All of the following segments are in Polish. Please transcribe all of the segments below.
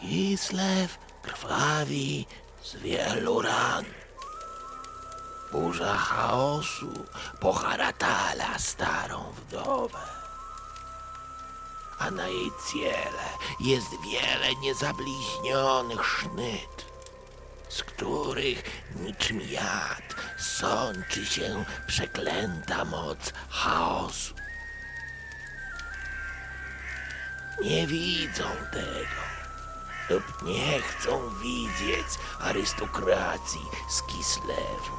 Kislew krwawi z wielu ran. Burza chaosu poharatala starą wdowę. A na jej ciele jest wiele niezabliźnionych sznyt, z których niczym jad sączy się przeklęta moc chaosu. Nie widzą tego lub nie chcą widzieć arystokracji z Kislewu.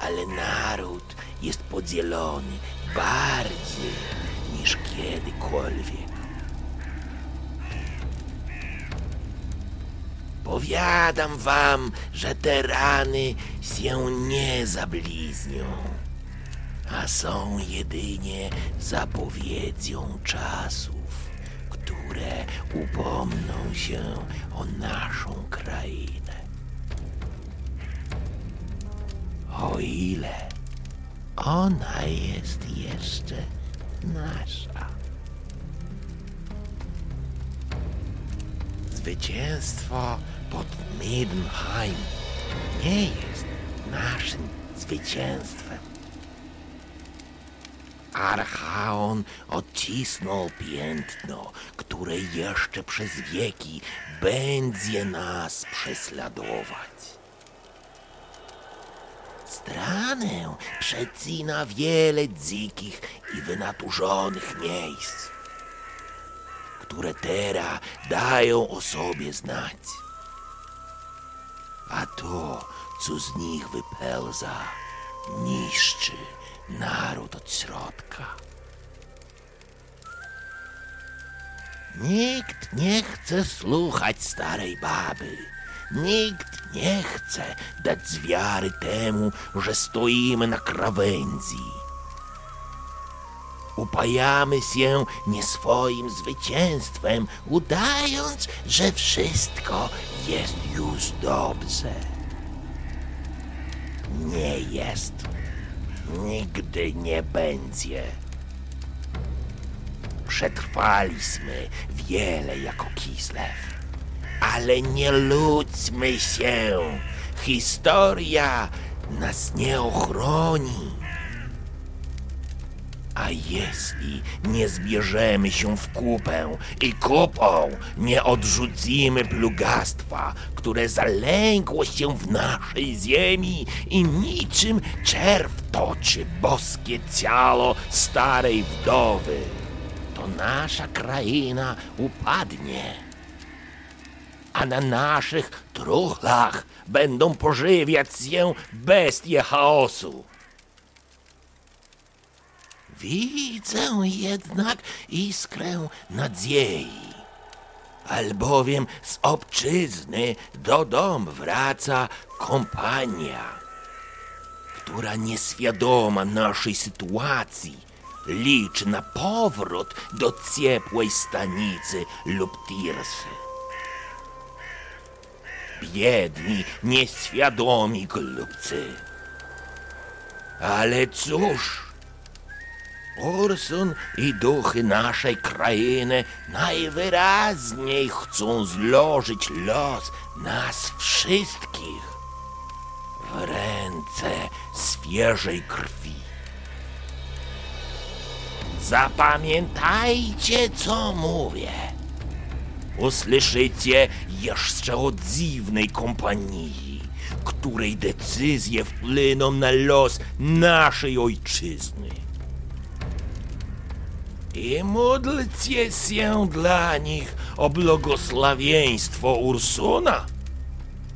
Ale naród jest podzielony bardziej niż kiedykolwiek. Powiadam wam, że te rany się nie zabliznią, a są jedynie zapowiedzią czasów, które upomną się o naszą krainę. O ile ona jest jeszcze nasza. Zwycięstwo pod Middenheim nie jest naszym zwycięstwem. Archaon odcisnął piętno, które jeszcze przez wieki będzie nas prześladować. Stranę przecina wiele dzikich i wynaturzonych miejsc, które teraz dają o sobie znać. A to, co z nich wypełza, niszczy naród od środka. Nikt nie chce słuchać starej baby. Nikt nie chce dać z wiary temu, że stoimy na krawędzi. Upajamy się nieswoim zwycięstwem, udając, że wszystko jest już dobrze. Nie jest. Nigdy nie będzie. Przetrwaliśmy wiele jako Kislew, ale nie ludźmy się. Historia nas nie ochroni. A jeśli nie zbierzemy się w kupę i kupą nie odrzucimy plugastwa, które zalęgło się w naszej ziemi i niczym czerw toczy boskie ciało starej wdowy, to nasza kraina upadnie. A na naszych truchlach będą pożywiać się bestie chaosu. Widzę jednak iskrę nadziei, albowiem z obczyzny do dom wraca kompania, która nieświadoma naszej sytuacji liczy na powrót do ciepłej stanicy lub tirsy. Biedni, nieświadomi głupcy. Ale cóż, Ursun i duchy naszej krainy najwyraźniej chcą złożyć los nas wszystkich w ręce świeżej krwi. Zapamiętajcie, co mówię. Usłyszycie jeszcze o dziwnej kompanii, której decyzje wpłyną na los naszej ojczyzny. I módlcie się dla nich o błogosławieństwo Ursuna,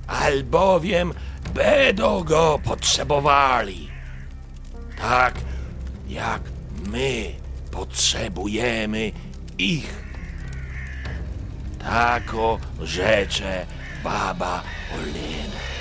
albowiem będą go potrzebowali. Tak jak my potrzebujemy ich. Tako rzecze baba Olena.